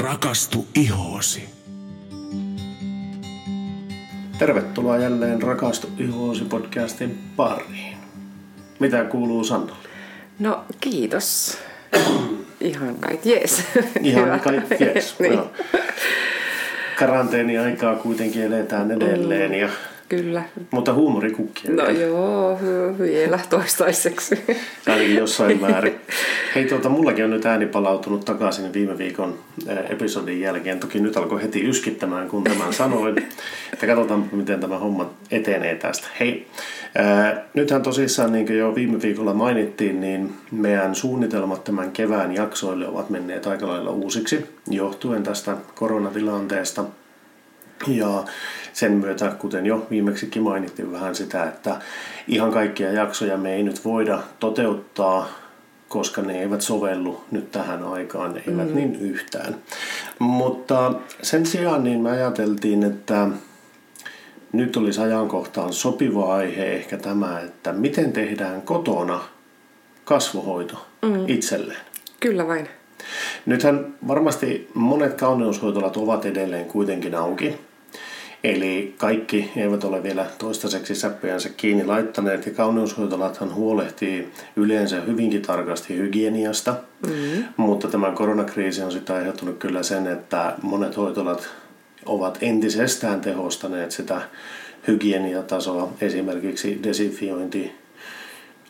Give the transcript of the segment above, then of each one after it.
Rakastu ihoosi. Tervetuloa jälleen Rakastu ihoosi podcastin pariin. Mitä kuuluu Sannalle? No kiitos. Ihan kai jees. Ihan Hyvä. kai jees. niin. Karanteeni-aikaa kuitenkin eletään edelleen, ja, Kyllä. mutta huumorikukkia. No vielä. joo, vielä toistaiseksi. Ainakin jossain määrin. Hei, tuota, mullakin on nyt ääni palautunut takaisin viime viikon episodin jälkeen. Toki nyt alkoi heti yskittämään, kun tämän sanoin. Että katsotaan, miten tämä homma etenee tästä. Hei, ää, nythän tosissaan, niin kuin jo viime viikolla mainittiin, niin meidän suunnitelmat tämän kevään jaksoille ovat menneet aika lailla uusiksi, johtuen tästä koronatilanteesta. Ja sen myötä, kuten jo viimeksikin mainittiin vähän sitä, että ihan kaikkia jaksoja me ei nyt voida toteuttaa, koska ne eivät sovellu nyt tähän aikaan, eivät mm. niin yhtään. Mutta sen sijaan niin me ajateltiin, että nyt olisi ajankohtaan sopiva aihe ehkä tämä, että miten tehdään kotona kasvohoito mm. itselleen. Kyllä vain. Nythän varmasti monet kauneushoitolat ovat edelleen kuitenkin auki. Eli kaikki eivät ole vielä toistaiseksi säppejänsä kiinni laittaneet ja kauneushoitolathan huolehtii yleensä hyvinkin tarkasti hygieniasta. Mm-hmm. Mutta tämä koronakriisi on sitten aiheuttanut kyllä sen, että monet hoitolat ovat entisestään tehostaneet sitä hygieniatasoa. Esimerkiksi desinfiointi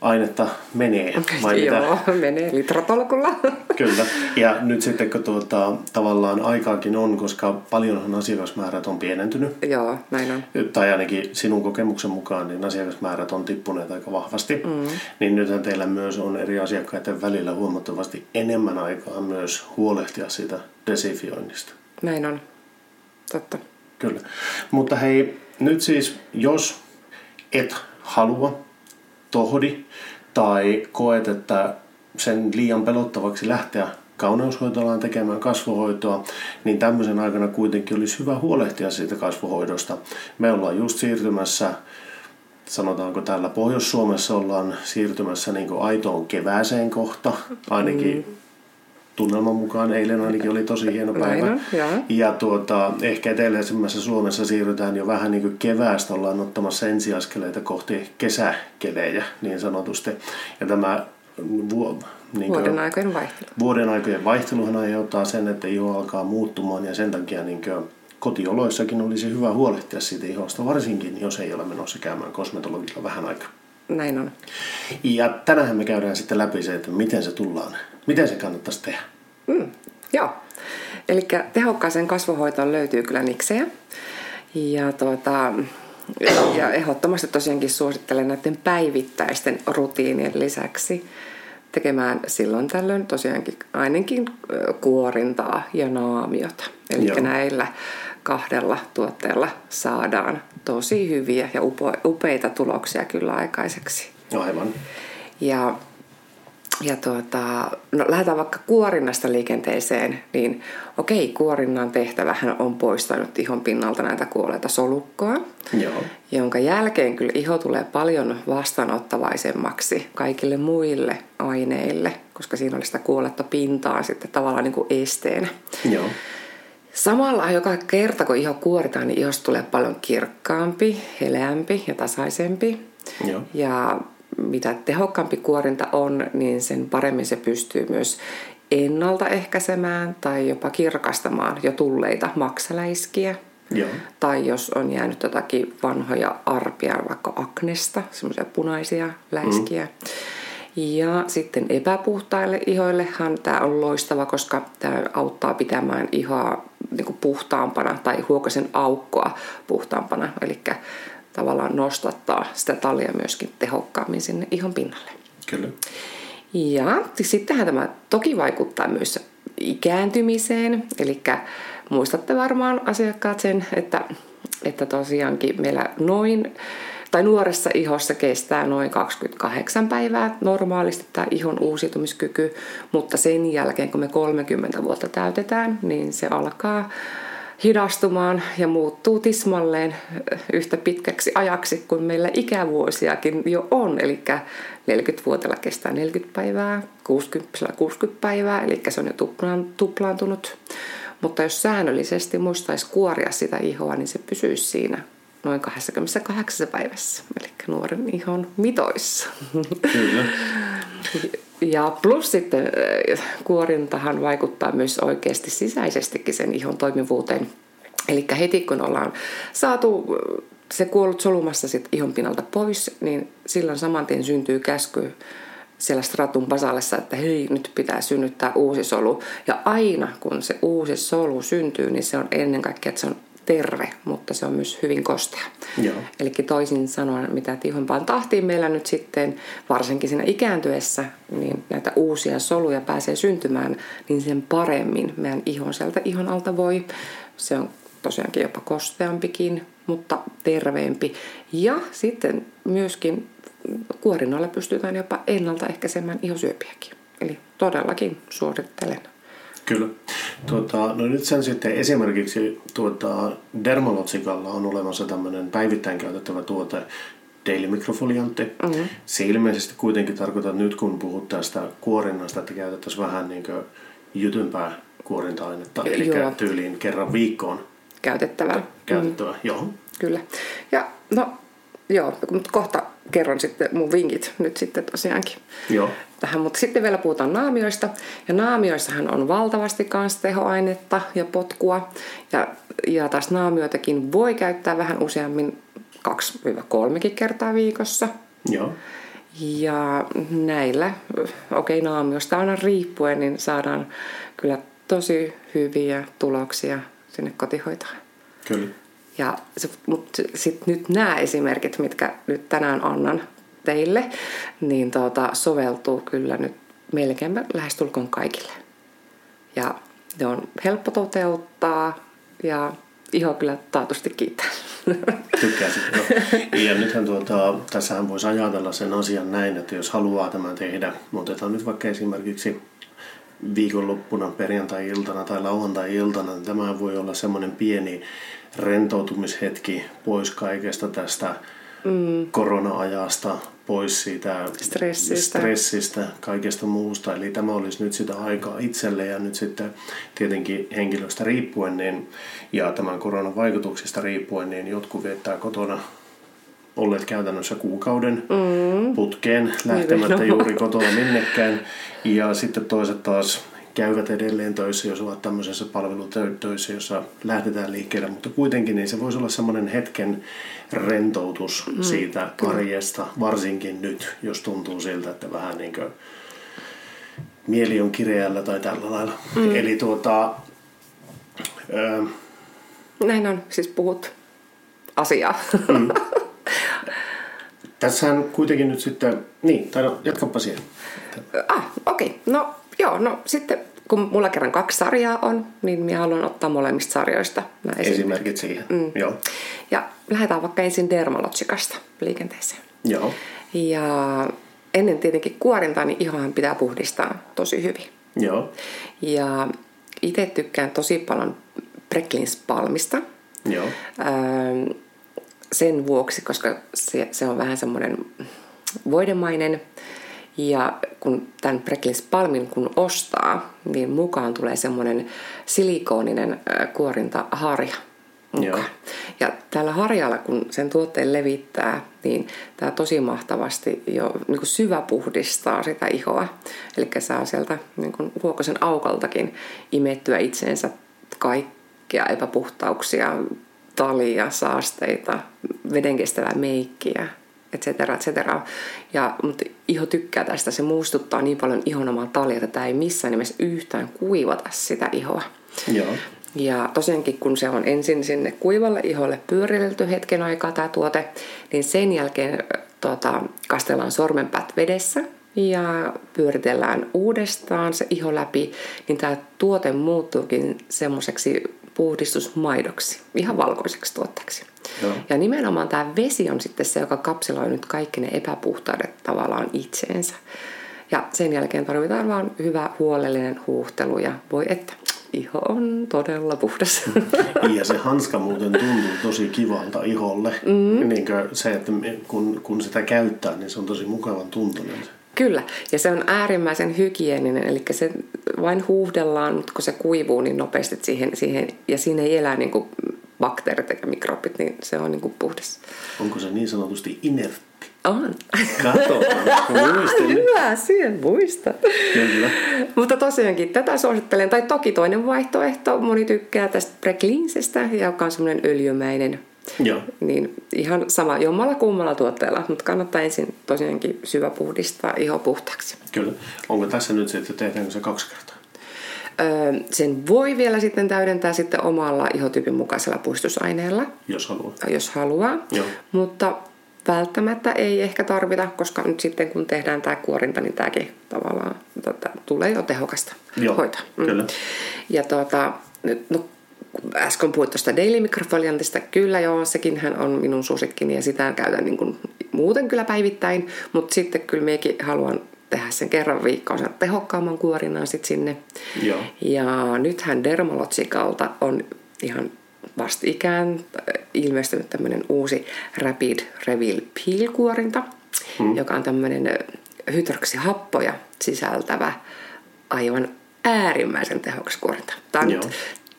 ainetta menee. vai mitä? Joo, menee litratolkulla. Kyllä. Ja nyt sitten kun tuota, tavallaan aikaakin on, koska paljonhan asiakasmäärät on pienentynyt, joo, näin on. tai ainakin sinun kokemuksen mukaan, niin asiakasmäärät on tippuneet aika vahvasti, mm. niin nythän teillä myös on eri asiakkaiden välillä huomattavasti enemmän aikaa myös huolehtia siitä desinfioinnista. Näin on. Totta. Kyllä. Mutta hei, nyt siis jos et halua, tohdi tai koet, että sen liian pelottavaksi lähteä kauneushoitolaan tekemään kasvohoitoa, niin tämmöisen aikana kuitenkin olisi hyvä huolehtia siitä kasvohoidosta. Me ollaan just siirtymässä, sanotaanko täällä Pohjois-Suomessa ollaan siirtymässä niin aitoon kevääseen kohta, ainakin mm tunnelman mukaan eilen ainakin oli tosi hieno päivä. Näin ja tuota, ehkä eteläisemmässä Suomessa siirrytään jo vähän niin kuin keväästä, ollaan ottamassa ensiaskeleita kohti kesäkelejä niin sanotusti. Ja tämä vuo, niin kuin, Vuoden aikojen vaihtelu. vuoden aikojen vaihteluhan aiheuttaa sen, että iho alkaa muuttumaan ja sen takia niin kuin, kotioloissakin olisi hyvä huolehtia siitä ihosta, varsinkin jos ei ole menossa käymään kosmetologilla vähän aikaa. Näin on. Ja tänään me käydään sitten läpi se, että miten se tullaan, miten se kannattaisi tehdä. Mm, joo. Eli tehokkaaseen kasvohoitoon löytyy kyllä niksejä. Ja, tuota, ja ehdottomasti tosiaankin suosittelen näiden päivittäisten rutiinien lisäksi tekemään silloin tällöin tosiaankin ainakin kuorintaa ja naamiota. Eli Joo. näillä kahdella tuotteella saadaan tosi hyviä ja upeita tuloksia kyllä aikaiseksi. Aivan. Ja, ja tuota, no lähdetään vaikka kuorinnasta liikenteeseen, niin okei, kuorinnan tehtävähän on poistanut ihon pinnalta näitä kuolleita solukkoa, Joo. jonka jälkeen kyllä iho tulee paljon vastaanottavaisemmaksi kaikille muille aineille, koska siinä oli sitä kuolletta pintaa sitten tavallaan niin kuin esteenä. Joo. Samalla joka kerta, kun iho kuoritaan, niin ihosta tulee paljon kirkkaampi, heleämpi ja tasaisempi. Joo. Ja mitä tehokkaampi kuorinta on, niin sen paremmin se pystyy myös ennaltaehkäisemään tai jopa kirkastamaan jo tulleita maksaläiskiä. Joo. Tai jos on jäänyt jotakin vanhoja arpia, vaikka aknesta, semmoisia punaisia läiskiä. Mm. Ja sitten epäpuhtaille ihoillehan tämä on loistava, koska tämä auttaa pitämään ihoa niin kuin puhtaampana tai huokasen aukkoa puhtaampana. Eli tavallaan nostattaa sitä talia myöskin tehokkaammin sinne ihon pinnalle. Kyllä. Ja sittenhän tämä toki vaikuttaa myös ikääntymiseen. Eli muistatte varmaan asiakkaat sen, että, että tosiaankin meillä noin tai nuoressa ihossa kestää noin 28 päivää normaalisti tämä ihon uusiutumiskyky, mutta sen jälkeen kun me 30 vuotta täytetään, niin se alkaa hidastumaan ja muuttuu tismalleen yhtä pitkäksi ajaksi kuin meillä ikävuosiakin jo on. Eli 40-vuotiailla kestää 40 päivää, 60 60 päivää, eli se on jo tuplaan, tuplaantunut. Mutta jos säännöllisesti muistaisi kuoria sitä ihoa, niin se pysyisi siinä noin 28 päivässä, eli nuoren ihon mitoissa. Kyllä. Ja plus sitten äh, kuorintahan vaikuttaa myös oikeasti sisäisestikin sen ihon toimivuuteen. Eli heti kun ollaan saatu äh, se kuollut solumassa sit ihon pinnalta pois, niin silloin saman tien syntyy käsky siellä stratun basaalissa, että hei, nyt pitää synnyttää uusi solu. Ja aina kun se uusi solu syntyy, niin se on ennen kaikkea, että se on terve, mutta se on myös hyvin kostea. Eli toisin sanoen, mitä tihumpaan tahtiin meillä nyt sitten, varsinkin siinä ikääntyessä, niin näitä uusia soluja pääsee syntymään, niin sen paremmin meidän ihon sieltä ihon alta voi. Se on tosiaankin jopa kosteampikin, mutta terveempi. Ja sitten myöskin kuorinoilla pystytään jopa ennaltaehkäisemään ihosyöpiäkin. Eli todellakin suosittelen. Kyllä. Tuota, no nyt sen sitten esimerkiksi tuota, Dermalotsikalla on olemassa tämmöinen päivittäin käytettävä tuote Daily Microfoliantti. Mm-hmm. Se ilmeisesti kuitenkin tarkoittaa, että nyt kun puhut tästä kuorinnasta, että käytettäisiin vähän niin kuin jytympää kuorinta-ainetta, eli Joo. tyyliin kerran viikkoon Käytettävä. käytettävä. Mm. Joo. Kyllä. Ja no, joo, mutta kohta kerron sitten mun vinkit nyt sitten tosiaankin Joo. tähän. Mutta sitten vielä puhutaan naamioista. Ja naamioissahan on valtavasti kans tehoainetta ja potkua. Ja, ja taas naamioitakin voi käyttää vähän useammin 2-3 kertaa viikossa. Joo. Ja näillä, okei okay, naamiosta aina riippuen, niin saadaan kyllä tosi hyviä tuloksia sinne kotihoitoon. Kyllä. Ja se, mutta sitten nyt nämä esimerkit, mitkä nyt tänään annan teille, niin tuota, soveltuu kyllä nyt melkein lähestulkoon kaikille. Ja ne on helppo toteuttaa ja iho kyllä taatusti kiittää. Tykkäsit, joo. Ja nythän tuota, tässähän voisi ajatella sen asian näin, että jos haluaa tämän tehdä, otetaan nyt vaikka esimerkiksi viikonloppuna, perjantai-iltana tai lauantai-iltana, niin tämä voi olla semmoinen pieni rentoutumishetki pois kaikesta tästä mm. korona-ajasta, pois siitä Stressistä. stressistä, kaikesta muusta. Eli tämä olisi nyt sitä aikaa itselle ja nyt sitten tietenkin henkilöstä riippuen niin, ja tämän koronan vaikutuksista riippuen, niin jotkut viettää kotona olleet käytännössä kuukauden mm. putkeen lähtemättä Nimenomaan. juuri kotona minnekään. Ja sitten toiset taas käyvät edelleen töissä, jos ovat tämmöisessä palvelutöissä, jossa lähdetään liikkeelle, mutta kuitenkin niin se voisi olla semmoinen hetken rentoutus mm, siitä arjesta, varsinkin nyt, jos tuntuu siltä, että vähän niin kuin mieli on kireällä tai tällä lailla. Mm. Eli tuota, ö, Näin on, siis puhut asiaa. Mm. tässähän kuitenkin nyt sitten, niin, tai no, jatkapa siihen. ah, okei. Okay. No joo, no sitten kun mulla kerran kaksi sarjaa on, niin minä haluan ottaa molemmista sarjoista. Mä esim- Esimerkit siihen. Mm. Joo. Ja lähdetään vaikka ensin Dermalotsikasta liikenteeseen. Joo. Ja ennen tietenkin kuorintaa, niin ihohan pitää puhdistaa tosi hyvin. Joo. Ja itse tykkään tosi paljon Precklins palmista. Joo. Ähm, sen vuoksi, koska se, se on vähän semmoinen voidemainen. Ja kun tämän Precklins palmin kun ostaa, niin mukaan tulee semmoinen silikooninen äh, kuorintaharja. mukaan. Joo. Ja tällä harjalla, kun sen tuotteen levittää, niin tämä tosi mahtavasti jo niin kuin syvä puhdistaa sitä ihoa. Eli saa sieltä niin kuin huokosen aukaltakin imettyä itseensä kaikkea epäpuhtauksia, talia, saasteita, vedenkestävää meikkiä, et cetera, et cetera. Ja, mutta iho tykkää tästä. Se muistuttaa niin paljon ihon omaa talia, että tämä ei missään nimessä yhtään kuivata sitä ihoa. Joo. Ja tosiaankin kun se on ensin sinne kuivalle iholle pyöritelty hetken aikaa tämä tuote, niin sen jälkeen tota, kastellaan sormenpäät vedessä ja pyöritellään uudestaan se iho läpi, niin tämä tuote muuttuukin semmoiseksi puhdistusmaidoksi, ihan valkoiseksi tuotteeksi. Joo. Ja nimenomaan tämä vesi on sitten se, joka kapseloi nyt kaikki ne epäpuhtaudet tavallaan itseensä. Ja sen jälkeen tarvitaan vaan hyvä huolellinen huuhtelu ja voi että iho on todella puhdas. Ja se hanska muuten tuntuu tosi kivalta iholle. Mm. Niin se, että kun, kun sitä käyttää, niin se on tosi mukavan tuntunen. Kyllä, ja se on äärimmäisen hygieninen, eli se vain huuhdellaan, mutta kun se kuivuu niin nopeasti siihen, siihen ja siinä ei elä niin kuin bakteerit eikä mikrobit, niin se on niin kuin puhdas. Onko se niin sanotusti inertti? On. Katsotaan. Hyvä, siihen muista. Kyllä. Mutta tosiaankin tätä suosittelen. Tai toki toinen vaihtoehto, moni tykkää tästä Precleansestä, joka on semmoinen öljymäinen. Joo. Niin ihan sama jommalla kummalla tuotteella, mutta kannattaa ensin tosiaankin syvä puhdistaa iho puhtaaksi. Kyllä. Onko tässä nyt se, että tehdäänkö se kaksi kertaa? Sen voi vielä sitten täydentää sitten omalla ihotyypin mukaisella puhdistusaineella, Jos haluaa. jos haluaa. Joo. Mutta välttämättä ei ehkä tarvita, koska nyt sitten kun tehdään tämä kuorinta, niin tämäkin tavallaan tota, tulee jo tehokasta Joo, hoitaa. Mm. kyllä. Ja tuota, nyt, no, äsken puhuit tuosta Daily Microfoliantista, kyllä joo, sekin hän on minun suosikkini ja sitä käytän niin kuin muuten kyllä päivittäin, mutta sitten kyllä mekin haluan tehdä sen kerran viikkoon sen tehokkaamman kuorinnan sitten sinne. Joo. Ja nythän Dermalogicalta on ihan vastikään äh, ilmestynyt tämmöinen uusi Rapid Reveal Peel-kuorinta, mm. joka on tämmöinen äh, hydroksihappoja sisältävä aivan äärimmäisen tehokas kuorinta. Tämä on Joo.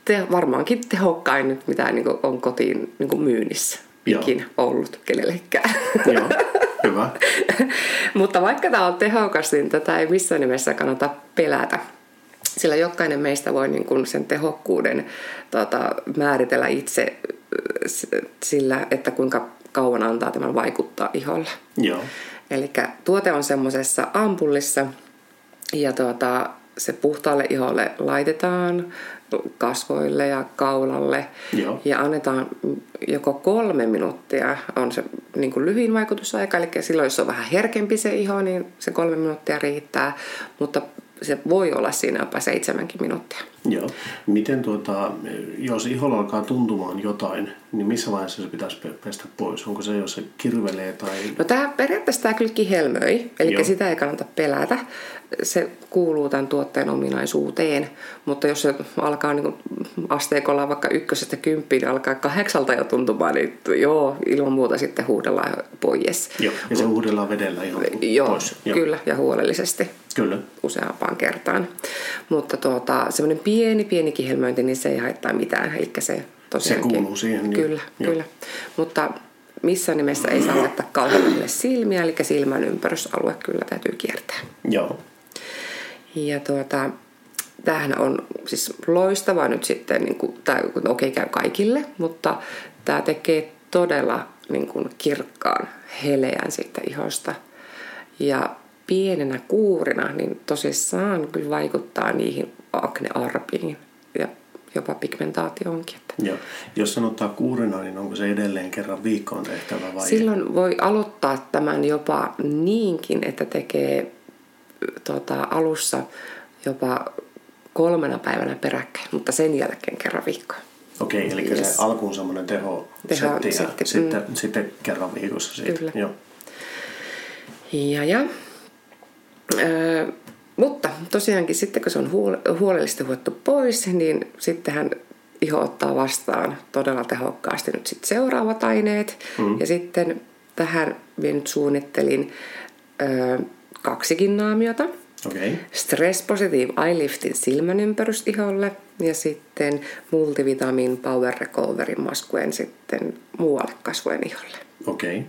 te, varmaankin tehokkain nyt, mitä niin on kotiin niin myynnissä Joo. ikinä ollut kenellekään. Joo. Hyvä. Mutta vaikka tämä on tehokas, niin tätä ei missään nimessä kannata pelätä. Sillä jokainen meistä voi niin kuin sen tehokkuuden tota, määritellä itse sillä, että kuinka kauan antaa tämän vaikuttaa iholla. Joo. Eli tuote on semmoisessa ampullissa ja tuota, se puhtaalle iholle laitetaan kasvoille ja kaulalle Joo. ja annetaan joko kolme minuuttia on se niin kuin lyhin vaikutusaika, eli silloin jos on vähän herkempi se iho, niin se kolme minuuttia riittää, mutta se voi olla siinä jopa seitsemänkin minuuttia. Joo. Miten tuota, jos iholla alkaa tuntumaan jotain, niin missä vaiheessa se pitäisi pe- pestä pois? Onko se, jos se kirvelee tai... No tämä periaatteessa tämä kyllä kihelmöi, eli Joo. sitä ei kannata pelätä. Se kuuluu tämän tuotteen ominaisuuteen, mutta jos se alkaa niin kuin asteikolla vaikka ykkösestä kymppiin, niin alkaa kahdeksalta jo tuntumaan, niin joo, ilman muuta sitten huudellaan pois. Joo. Ja se huudellaan vedellä ihan Joo, pois. kyllä, ja huolellisesti Kyllä. useampaan kertaan. Mutta tuota, semmoinen pieni, pieni kihelmöinti, niin se ei haittaa mitään. Eli se tosiaankin... kuuluu siihen, niin- Kyllä, joo. kyllä. Mutta missään nimessä ei saa laittaa lähelle silmiä, eli silmän ympärysalue kyllä täytyy kiertää. Joo. Ja tuota, tämähän on siis loistava nyt sitten, niin kuin, tai okei okay, käy kaikille, mutta tämä tekee todella niin kuin, kirkkaan heleän siitä ihosta. Ja pienenä kuurina, niin tosissaan kyllä vaikuttaa niihin aknearpiin ja jopa pigmentaatioonkin. Että Joo. Jos sen ottaa kuurina, niin onko se edelleen kerran viikkoon tehtävä vai? Silloin voi aloittaa tämän jopa niinkin, että tekee tota, alussa jopa kolmena päivänä peräkkäin, mutta sen jälkeen kerran viikkoa. Okei, eli Yes. se alkuun semmoinen teho, Teho setti ja setti, sitten, sitten kerran viikossa siitä. Kyllä. Joo. Ja, ja. Öö, mutta tosiaankin sitten kun se on huole- huolellisesti huottu pois, niin sittenhän iho ottaa vastaan todella tehokkaasti nyt sitten seuraavat aineet. Mm. Ja sitten tähän minä nyt suunnittelin öö, kaksikin naamiota. Okei. Stress Positive Eye Liftin silmänympärys iholle ja sitten Multivitamin Power Recovery maskuen sitten muualle kasvojen iholle. Okei.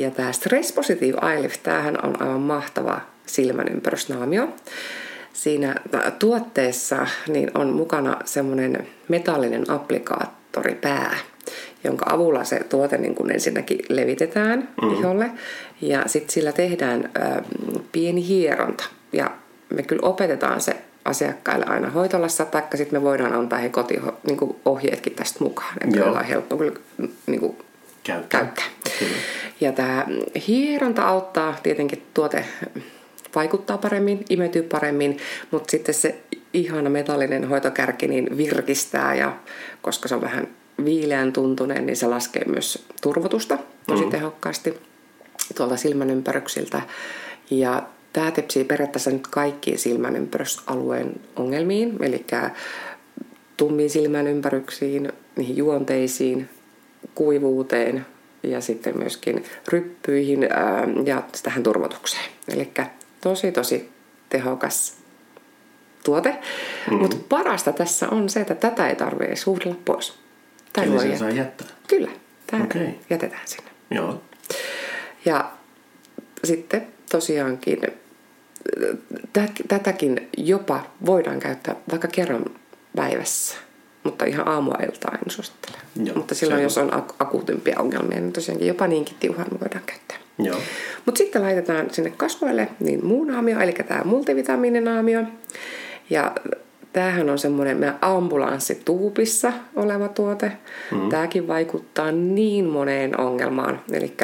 Ja tämä Stress Positive Eye Lift, tämähän on aivan mahtava silmänympärysnaamio. Siinä tuotteessa niin on mukana semmoinen metallinen applikaattoripää, jonka avulla se tuote niin kuin ensinnäkin levitetään mm-hmm. iholle ja sitten sillä tehdään ö, pieni hieronta. Ja me kyllä opetetaan se asiakkaille aina hoitolassa, taikka sitten me voidaan antaa he koti niin ohjeetkin tästä mukaan, että ollaan helppo kyllä niin kuin Käyttää. käyttää. Kyllä. Ja tämä hieronta auttaa tietenkin tuote vaikuttaa paremmin, imeytyy paremmin, mutta sitten se ihana metallinen hoitokärki niin virkistää ja koska se on vähän viileän tuntunen, niin se laskee myös turvotusta tosi mm. tehokkaasti tuolta silmänympäryksiltä. Ja tämä tepsii periaatteessa nyt kaikkiin silmänympärysalueen ongelmiin, eli tummiin silmänympäryksiin, niihin juonteisiin, kuivuuteen ja sitten myöskin ryppyihin ja tähän turvotukseen. Eli tosi tosi tehokas tuote. Mm-hmm. Mutta parasta tässä on se, että tätä ei tarvitse suhdella pois. Tämä Eli sen saa jättää? Kyllä, tämä okay. jätetään sinne. Joo. Ja sitten tosiaankin tätäkin jopa voidaan käyttää vaikka kerran päivässä, mutta ihan aamua iltaa en suosittele. Joo, mutta silloin, jos on akuutimpia ongelmia, niin tosiaankin jopa niinkin tiuhaan voidaan käyttää. Mutta sitten laitetaan sinne kasvoille niin muu naamio, eli tämä multivitamiininaamio. Ja tämähän on semmoinen meidän ambulanssituupissa oleva tuote. Mm. Tämäkin vaikuttaa niin moneen ongelmaan. Eli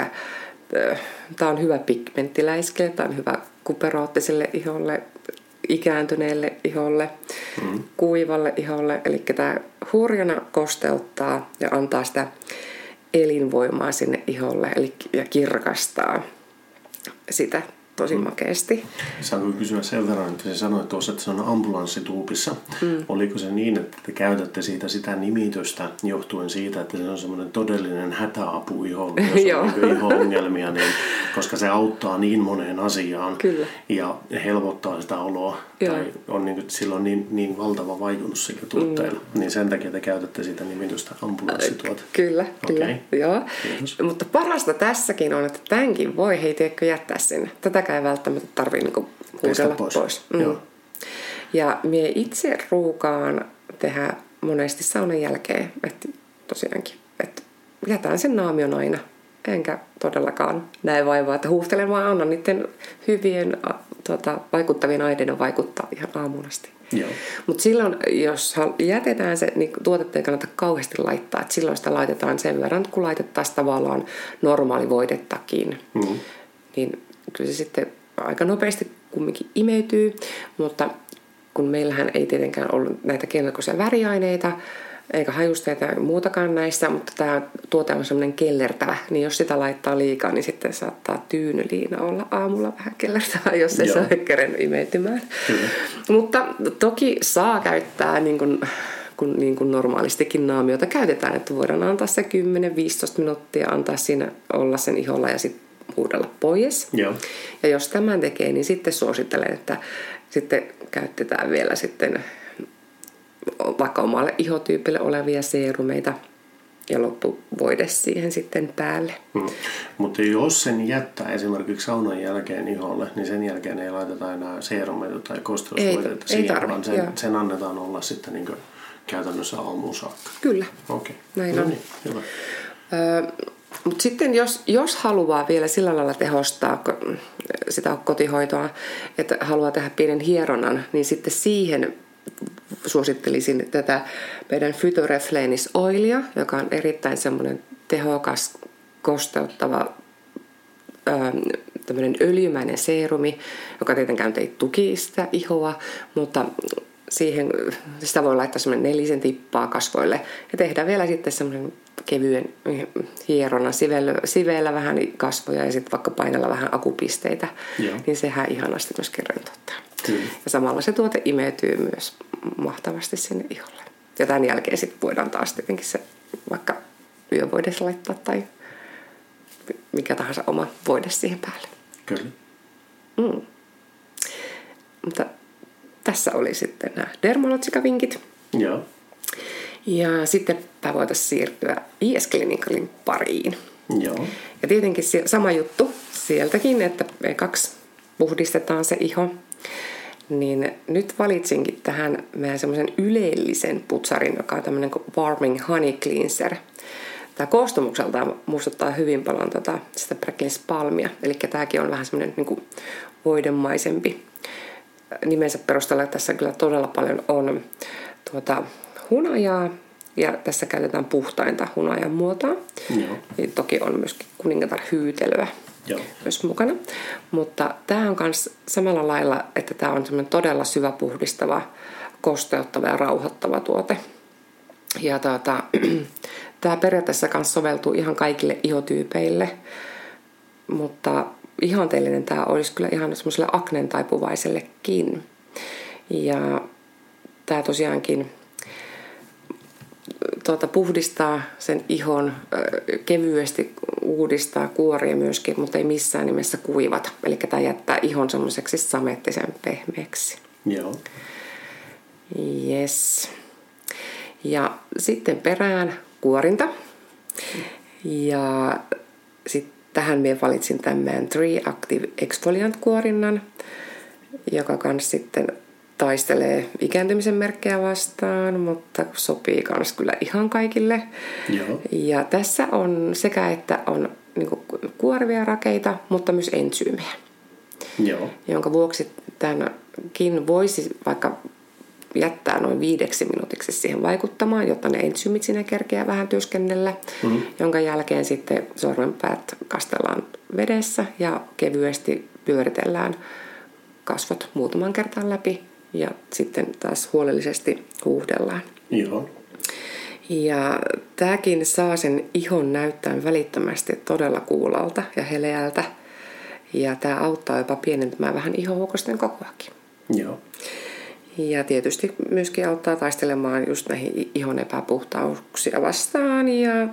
tämä on hyvä pigmenttiläiskelle, tämä on hyvä kuperoottiselle iholle, ikääntyneelle iholle, mm. kuivalle iholle. Eli tämä hurjana kosteuttaa ja antaa sitä elinvoimaa sinne iholle eli, ja kirkastaa sitä tosi mm. makeasti. Saanko kysyä sen verran, että se sanoi tuossa, että se on ambulanssituupissa. Mm. Oliko se niin, että te käytätte siitä sitä nimitystä johtuen siitä, että se on semmoinen todellinen hätäapu iholle, jos on niin iho-ongelmia, niin, koska se auttaa niin moneen asiaan Kyllä. ja helpottaa sitä oloa. Joo. Tai on niin, sillä on niin, niin valtava vaikutus sillä tuotteella. Mm. Niin sen takia te käytätte sitä nimitystä ambulanssituote. Kyllä, okay. kyllä. Joo. Mutta parasta tässäkin on, että tämänkin voi hei tiedätkö, jättää sinne. Tätä sitäkään ei välttämättä tarvitse niinku huudella pois. pois. Mm. Joo. Ja mie itse ruukaan tehdä monesti saunan jälkeen, että tosiaankin, että jätän sen naamion aina. Enkä todellakaan näe vaivaa, että huuhtelen, vaan annan niiden hyvien tuota, vaikuttavien aineiden vaikuttaa ihan aamuun asti. Mutta silloin, jos jätetään se, niin tuotetta ei kannata kauheasti laittaa. Et silloin sitä laitetaan sen verran, kun laitettaisiin tavallaan normaali voitettakin. Mm. Niin kyllä se sitten aika nopeasti kumminkin imeytyy, mutta kun meillähän ei tietenkään ollut näitä keinotekoisia väriaineita, eikä hajusteita ja muutakaan näistä, mutta tämä tuote on semmoinen kellertävä, niin jos sitä laittaa liikaa, niin sitten saattaa tyynyliina olla aamulla vähän kellertävä, jos ei saa kerennyt imeytymään. Kyllä. Mutta toki saa käyttää niin kuin, kun niin kuin normaalistikin naamiota käytetään, että voidaan antaa se 10-15 minuuttia, antaa siinä olla sen iholla ja sitten huudella pois. Joo. Ja jos tämän tekee, niin sitten suosittelen, että sitten käytetään vielä sitten vaikka omalle ihotyypille olevia seerumeita ja loppuvoide siihen sitten päälle. Hmm. Mutta jos sen jättää esimerkiksi saunan jälkeen iholle, niin sen jälkeen ei laiteta enää seerumeita tai kosteusvoidetta siihen, tarvi, vaan sen, sen annetaan olla sitten niin käytännössä aamuun saakka. Kyllä. Okei. Okay. Näin no on. Niin, hyvä. Öö, mutta sitten jos, jos haluaa vielä sillä lailla tehostaa sitä kotihoitoa, että haluaa tehdä pienen hieronnan, niin sitten siihen suosittelisin tätä meidän Phytoreflenis oilia, joka on erittäin semmoinen tehokas, kosteuttava tämmöinen öljymäinen seerumi, joka tietenkään ei tuki sitä ihoa, mutta siihen, sitä voi laittaa semmoinen nelisen tippaa kasvoille ja tehdä vielä sitten semmoinen kevyen hierona siveellä, siveellä vähän kasvoja ja sitten vaikka painella vähän akupisteitä, Joo. niin sehän ihanasti myöskin rentouttaa. Kyllä. Ja samalla se tuote imeytyy myös mahtavasti sinne iholle. Ja tämän jälkeen sitten voidaan taas tietenkin se vaikka yövoides laittaa tai mikä tahansa oma voide siihen päälle. Kyllä. Mm. Mutta tässä oli sitten nämä dermalotsikavinkit. Joo. Ja sitten voitaisiin siirtyä IS Clinicalin pariin. Joo. Ja tietenkin sama juttu sieltäkin, että kaksi puhdistetaan se iho. Niin nyt valitsinkin tähän meidän semmoisen ylellisen putsarin, joka on tämmöinen kuin Warming Honey Cleanser. Tämä koostumukseltaan muistuttaa hyvin paljon tota, sitä Bracklins palmia. Eli tämäkin on vähän semmoinen niin voidemaisempi. Nimensä perusteella tässä kyllä todella paljon on tuota, hunajaa ja tässä käytetään puhtainta hunajan muotoa. Joo. Ja toki on myöskin kuningatar hyytelöä Joo. myös mukana. Mutta tämä on myös samalla lailla, että tämä on todella syvä puhdistava, kosteuttava ja rauhoittava tuote. Ja tuota, tämä periaatteessa myös soveltuu ihan kaikille ihotyypeille, mutta ihanteellinen tämä olisi kyllä ihan semmoiselle aknen taipuvaisellekin. Ja tämä tosiaankin tuota, puhdistaa sen ihon kevyesti, uudistaa kuoria myöskin, mutta ei missään nimessä kuivata. Eli tämä jättää ihon semmoiseksi samettisen pehmeäksi. Joo. Yes. Ja sitten perään kuorinta. Ja sitten tähän minä valitsin tämän Tree Active Exfoliant kuorinnan, joka kans sitten taistelee ikääntymisen merkkejä vastaan, mutta sopii kans kyllä ihan kaikille. Joo. Ja tässä on sekä, että on niin kuorivia rakeita, mutta myös entsyymejä. Joo. Jonka vuoksi tämänkin voisi vaikka jättää noin viideksi minuutiksi siihen vaikuttamaan, jotta ne entsyymit sinne kerkeää vähän työskennellä, mm-hmm. jonka jälkeen sitten sormenpäät kastellaan vedessä ja kevyesti pyöritellään kasvot muutaman kertaan läpi ja sitten taas huolellisesti huuhdellaan. Joo. Ja tämäkin saa sen ihon näyttää välittömästi todella kuulalta ja heleältä. Ja tämä auttaa jopa pienentämään vähän ihohuokosten kokoakin. Joo. Ja tietysti myöskin auttaa taistelemaan just näihin ihon epäpuhtauksia vastaan. Ja,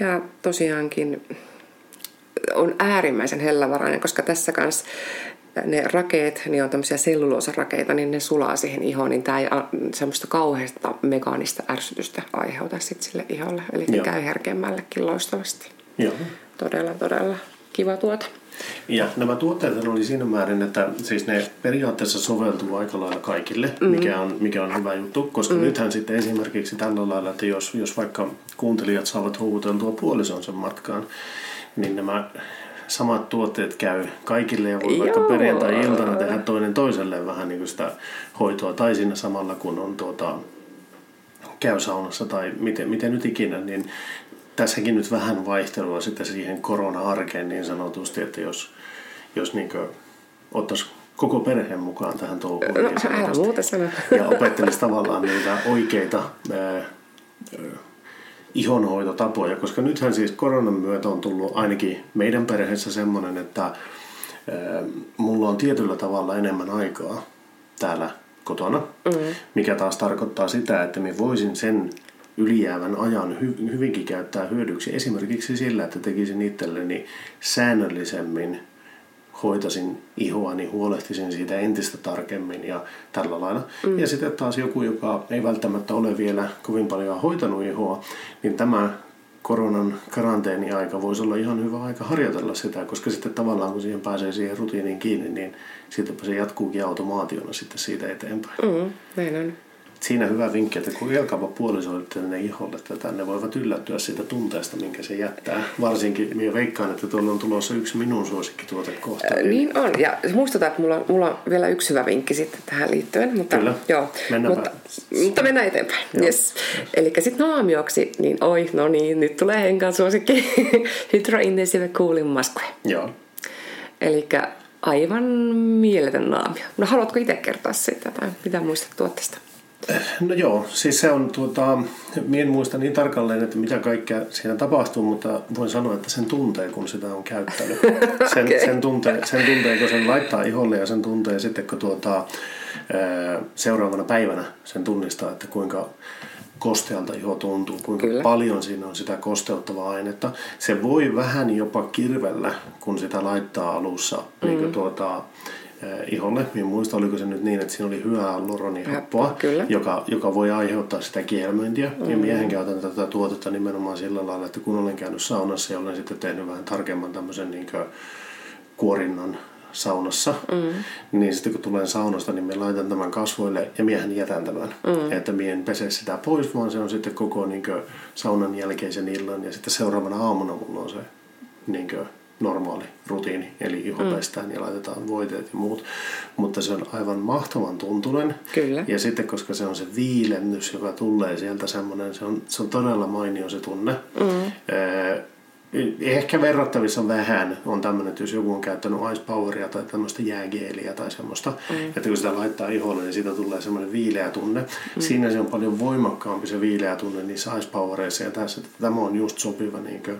ja tosiaankin on äärimmäisen hellävarainen, koska tässä kanssa ne rakeet, niin on tämmöisiä selluloosarakeita, niin ne sulaa siihen ihoon, niin tämä ei semmoista kauheasta mekaanista ärsytystä aiheuta sit sille iholle. Eli Joo. käy herkemmällekin loistavasti. Joo. Todella, todella kiva tuota. Ja nämä tuotteet oli siinä määrin, että siis ne periaatteessa soveltuu aika lailla kaikille, mm. mikä, on, mikä on hyvä juttu, koska mm. nythän sitten esimerkiksi tällä lailla, että jos, jos vaikka kuuntelijat saavat houkuteltua puolisonsa matkaan, niin nämä samat tuotteet käy kaikille ja voi Joo. vaikka perjantai-iltana tehdä toinen toiselle vähän niin kuin sitä hoitoa tai siinä samalla kun on tuota, käy saunassa tai miten, miten nyt ikinä, niin tässäkin nyt vähän vaihtelua sitten siihen korona-arkeen niin sanotusti, että jos, jos niin ottaisi koko perheen mukaan tähän touhuun. No, niin muuta. Ja opettelisi tavallaan niitä oikeita ihonhoitotapoja, koska nythän siis koronan myötä on tullut ainakin meidän perheessä semmoinen, että ää, mulla on tietyllä tavalla enemmän aikaa täällä kotona, mm. mikä taas tarkoittaa sitä, että me voisin sen ylijäävän ajan hy- hyvinkin käyttää hyödyksi esimerkiksi sillä, että tekisin itselleni säännöllisemmin hoitasin ihoani, huolehtisin siitä entistä tarkemmin ja tällä lailla. Mm. Ja sitten taas joku, joka ei välttämättä ole vielä kovin paljon hoitanut ihoa, niin tämä koronan karanteeni-aika voisi olla ihan hyvä aika harjoitella sitä, koska sitten tavallaan kun siihen pääsee siihen rutiiniin kiinni, niin sittenpä se jatkuukin automaationa sitten siitä eteenpäin. Mm, näin on siinä hyvä vinkki, että kun Elkava puolisoitte ne iholle tätä, ne voivat yllättyä siitä tunteesta, minkä se jättää. Varsinkin minä veikkaan, että tuolla on tulossa yksi minun suosikkituote kohta. Äh, niin on, ja muistutaan, että mulla, mulla on vielä yksi hyvä vinkki sitten tähän liittyen. Mutta, Kyllä, joo, mutta, mutta mennään eteenpäin. Yes. Yes. Eli sitten naamioksi, niin oi, no niin, nyt tulee Henkan suosikki Hydro Intensive Cooling. Joo. Eli aivan mieletön naamio. No haluatko itse kertoa siitä tai mitä muistat tuotteesta? No joo, siis se on tuota, minä en muista niin tarkalleen, että mitä kaikkea siinä tapahtuu, mutta voin sanoa, että sen tuntee, kun sitä on käyttänyt. Sen, okay. sen, tuntee, sen tuntee, kun sen laittaa iholle ja sen tuntee sitten, kun tuota, seuraavana päivänä sen tunnistaa, että kuinka kostealta iho tuntuu, kuinka Kyllä. paljon siinä on sitä kosteuttavaa ainetta. Se voi vähän jopa kirvellä, kun sitä laittaa alussa mm. niin tuota, iholle. Minä muista, oliko se nyt niin, että siinä oli hyaluronihappoa, joka, joka voi aiheuttaa sitä kihelmöintiä. Mm. Ja miehen käytän tätä tuotetta nimenomaan sillä lailla, että kun olen käynyt saunassa ja olen sitten tehnyt vähän tarkemman tämmöisen niin kuorinnan saunassa, mm. niin sitten kun tulen saunasta, niin minä laitan tämän kasvoille ja miehen jätän tämän. Mm. Että minä en pese sitä pois, vaan se on sitten koko niin saunan jälkeisen illan ja sitten seuraavana aamuna mulla on se niin normaali rutiini, eli iho mm. pestään ja laitetaan voiteet ja muut. Mutta se on aivan mahtavan tuntunen. Kyllä. Ja sitten koska se on se viilennys, joka tulee sieltä semmoinen, se on, se on todella mainio se tunne. Mm. ehkä verrattavissa vähän on tämmöinen, että jos joku on käyttänyt Ice Poweria tai tämmöistä jäägeeliä tai semmoista, mm. että kun sitä laittaa iholle, niin siitä tulee semmoinen viileä tunne. Mm. Siinä se on paljon voimakkaampi se viileä tunne niissä Ice Powereissa ja tässä, että tämä on just sopiva niin kuin,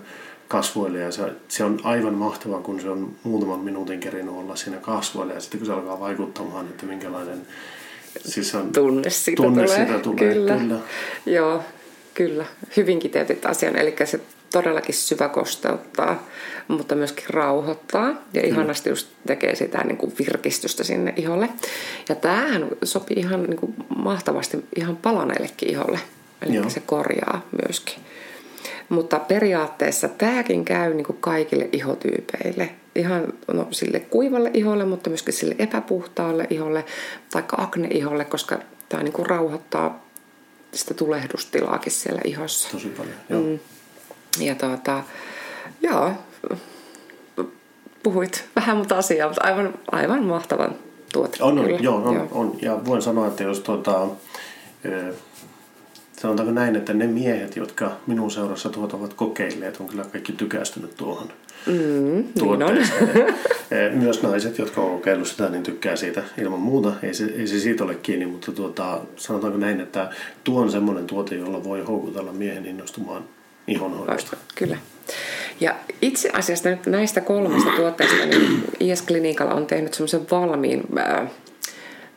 kasvoille ja se, se on aivan mahtavaa, kun se on muutaman minuutin kerinyt olla siinä kasvoille ja sitten kun se alkaa vaikuttamaan, että minkälainen siis on, tunne siitä tunne tulee. Sitä tulee. Kyllä. kyllä. Joo, kyllä. Hyvin kiteytit asian. Eli se todellakin syvä kosteuttaa, mutta myöskin rauhoittaa ja ihanasti just tekee sitä niin kuin virkistystä sinne iholle. Ja tämähän sopii ihan niin kuin mahtavasti ihan palaneillekin iholle, eli Joo. se korjaa myöskin. Mutta periaatteessa tämäkin käy niin kuin kaikille ihotyypeille. Ihan no, sille kuivalle iholle, mutta myöskin sille epäpuhtaalle iholle, tai akne-iholle, koska tämä niin kuin rauhoittaa sitä tulehdustilaakin siellä ihossa. Tosi paljon. Joo. Mm. Ja tuota, joo, puhuit vähän muuta asiaa, mutta aivan, aivan mahtavan tuote. On, on, kyllä. joo, on, on. Ja voin sanoa, että jos tuota, sanotaanko näin, että ne miehet, jotka minun seurassa tuota ovat kokeilleet, on kyllä kaikki tykästynyt tuohon Mm, tuotteeseen. Eh, Myös naiset, jotka on kokeillut sitä, niin tykkää siitä ilman muuta. Ei se, ei se siitä ole kiinni, mutta tuota, sanotaanko näin, että tuo on semmoinen tuote, jolla voi houkutella miehen innostumaan ihonhoidosta. Kyllä. Ja itse asiassa nyt näistä kolmesta tuotteesta niin IS Clinical on tehnyt semmoisen valmiin äh,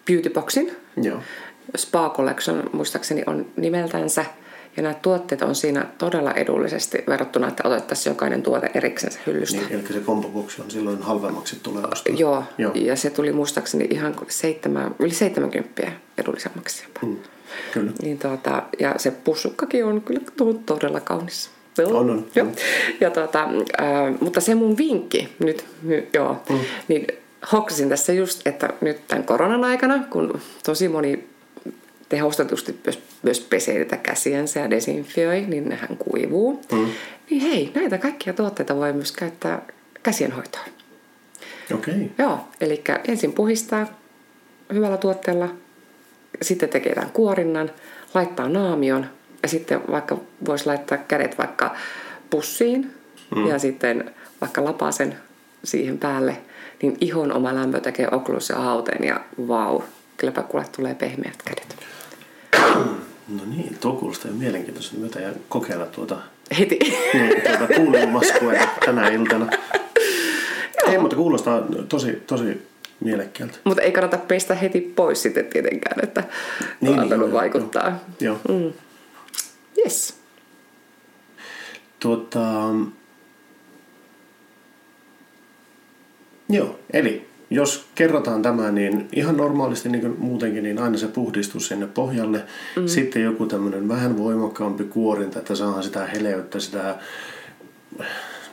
beautyboxin. Joo. Spa Collection muistaakseni on nimeltänsä. Ja nämä tuotteet on siinä todella edullisesti verrattuna, että otettaisiin jokainen tuote eriksensä hyllystä. Niin, eli se komboboksi on silloin halvemmaksi tulee ostaa. Joo, Joo. ja se tuli muistaakseni ihan seitsemän, yli 70 edullisemmaksi jopa. Mm, kyllä. Niin tuota, ja se pussukkakin on kyllä to- todella kaunis. On, on. Joo. Ja tuota, äh, mutta se mun vinkki nyt, nyt joo, mm. niin hoksasin tässä just, että nyt tämän koronan aikana, kun tosi moni tehostetusti myös, myös pesee niitä käsiänsä ja desinfioi, niin nehän kuivuu. Mm. Niin hei, näitä kaikkia tuotteita voi myös käyttää käsienhoitoon. Okei. Okay. Joo, eli ensin puhistaa hyvällä tuotteella, sitten tekee tämän kuorinnan, laittaa naamion ja sitten vaikka voisi laittaa kädet vaikka pussiin mm. ja sitten vaikka lapasen siihen päälle, niin ihon oma lämpö tekee oklus ja hauteen ja vau, kylläpä kuule tulee pehmeät kädet. No niin, tuo kuulostaa mielenkiintoista. Mä ja kokeilla tuota, Heti. niin, tuota kuulemaskuja tänä iltana. Ei, mutta kuulostaa tosi, tosi mielekkäältä. Mutta ei kannata pestä heti pois sitten tietenkään, että Niin, niin, on antanut joo, vaikuttaa. Joo. Mm. Yes. Tuota, joo, eli jos kerrotaan tämä, niin ihan normaalisti niin kuin muutenkin, niin aina se puhdistus sinne pohjalle. Mm. Sitten joku tämmöinen vähän voimakkaampi kuorinta, että saadaan sitä heleyttä, sitä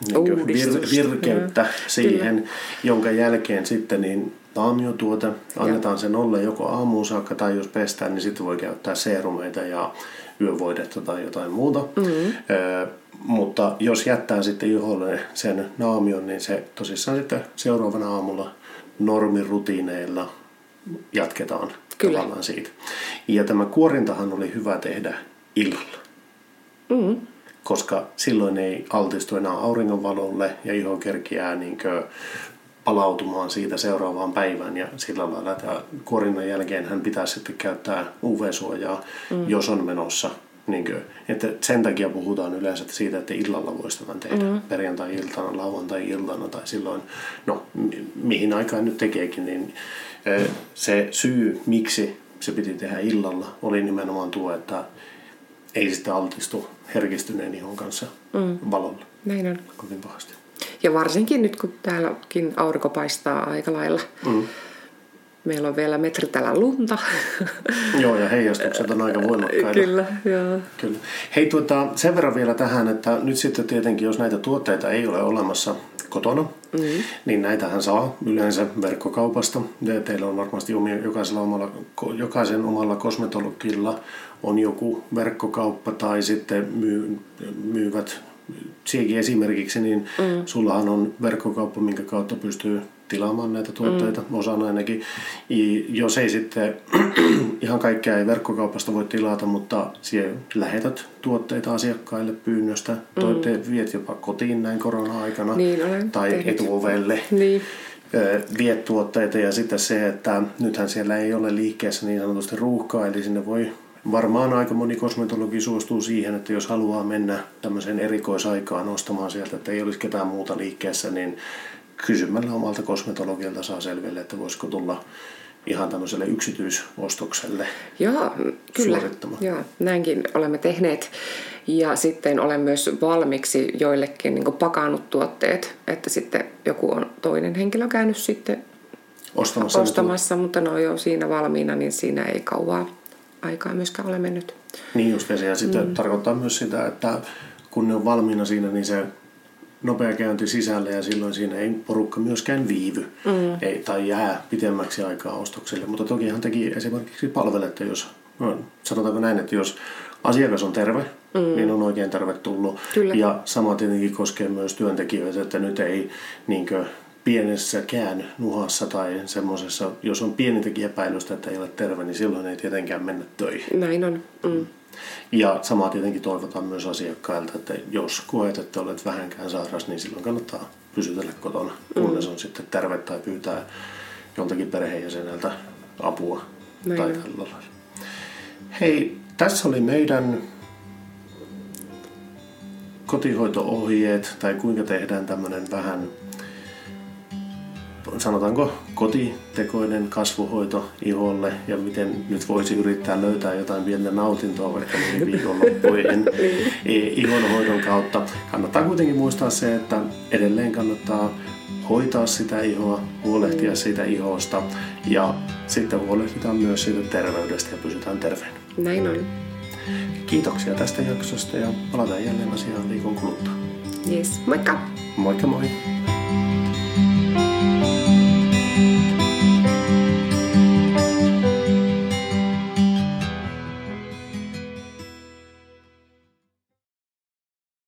niin vir, virkeyttä Joo, siihen, jonka jälkeen sitten niin naamiotuote, annetaan sen olla joko aamuun saakka tai jos pestään, niin sitten voi käyttää seerumeita ja yövoidetta tai jotain muuta. Mm-hmm. Ö, mutta jos jättää sitten iholle sen naamion, niin se tosissaan sitten seuraavana aamulla normirutiineilla jatketaan Kyllä. tavallaan siitä. Ja tämä kuorintahan oli hyvä tehdä illalla Mm. koska silloin ei altistu enää auringonvalolle ja iho kerkiää niin palautumaan siitä seuraavaan päivään ja sillä lailla, että kuorinnan jälkeen hän pitää sitten käyttää UV-suojaa, mm. jos on menossa. Niin kuin, että sen takia puhutaan yleensä siitä, että illalla voisi tämän tehdä. Mm. Perjantai-iltana, lauantai-iltana tai silloin, no mi- mihin aikaan nyt tekeekin, niin se syy, miksi se piti tehdä illalla, oli nimenomaan tuo, että ei sitä altistu herkistyneen ihon kanssa mm. valolle Näin on. kovin pahasti. Ja varsinkin nyt, kun täälläkin aurinko paistaa aika lailla. Mm. Meillä on vielä metri täällä lunta. Joo, ja heijastukset on aika voimakkaita. Kyllä, joo. Kyllä. Hei, tuota, sen verran vielä tähän, että nyt sitten tietenkin, jos näitä tuotteita ei ole olemassa kotona, mm-hmm. niin näitähän saa yleensä verkkokaupasta. Ja teillä on varmasti omia, jokaisella omalla, jokaisen omalla kosmetologilla on joku verkkokauppa tai sitten myy, myyvät Siekin esimerkiksi, niin mm. sullahan on verkkokauppa, minkä kautta pystyy tilaamaan näitä tuotteita, mm. osan ainakin. I, jos ei sitten, ihan kaikkea ei verkkokaupasta voi tilata, mutta siellä lähetät tuotteita asiakkaille pyynnöstä, mm. toitte, viet jopa kotiin näin korona-aikana Niin, tai tehnyt. etuovelle. Niin. Viet tuotteita ja sitten se, että nythän siellä ei ole liikkeessä niin sanotusti ruuhkaa, eli sinne voi varmaan aika moni kosmetologi suostuu siihen, että jos haluaa mennä tämmöiseen erikoisaikaan ostamaan sieltä, että ei olisi ketään muuta liikkeessä, niin kysymällä omalta kosmetologilta saa selville, että voisiko tulla ihan tämmöiselle yksityisostokselle Joo, kyllä. suorittamaan. Joo, näinkin olemme tehneet. Ja sitten olen myös valmiiksi joillekin niin pakannut tuotteet, että sitten joku on toinen henkilö käynyt sitten Ostamassa, ostamassa, mutta ne on jo siinä valmiina, niin siinä ei kauaa aikaa myöskään ole mennyt. Niin just ja sitten mm. tarkoittaa myös sitä, että kun ne on valmiina siinä, niin se nopea käynti sisälle ja silloin siinä ei porukka myöskään viivy mm. ei, tai jää pitemmäksi aikaa ostokselle. Mutta tokihan teki esimerkiksi palvelette, jos no, sanotaanko näin, että jos asiakas on terve, mm. niin on oikein tervetullut. Kyllä. Ja sama tietenkin koskee myös työntekijöitä, että nyt ei niinkö pienessäkään nuhassa tai semmoisessa, jos on pienitäkin epäilystä, että ei ole terve, niin silloin ei tietenkään mennä töihin. Näin on. Mm. Ja samaa tietenkin toivotaan myös asiakkailta, että jos koet, että olet vähänkään sairas, niin silloin kannattaa pysytellä kotona, kunnes on sitten terve tai pyytää joltakin perheenjäseneltä apua Näin tai tällä lailla. Hei, tässä oli meidän kotihoito-ohjeet tai kuinka tehdään tämmöinen vähän sanotaanko kotitekoinen kasvuhoito iholle ja miten nyt voisi yrittää löytää jotain pientä nautintoa vaikka niihin viikonloppuihin i- ihonhoidon kautta. Kannattaa kuitenkin muistaa se, että edelleen kannattaa hoitaa sitä ihoa, huolehtia siitä ihosta ja sitten huolehditaan myös siitä terveydestä ja pysytään terveenä. Näin on. Kiitoksia tästä jaksosta ja palataan jälleen asiaan viikon kuluttua. Yes. Moikka! Moikka moi!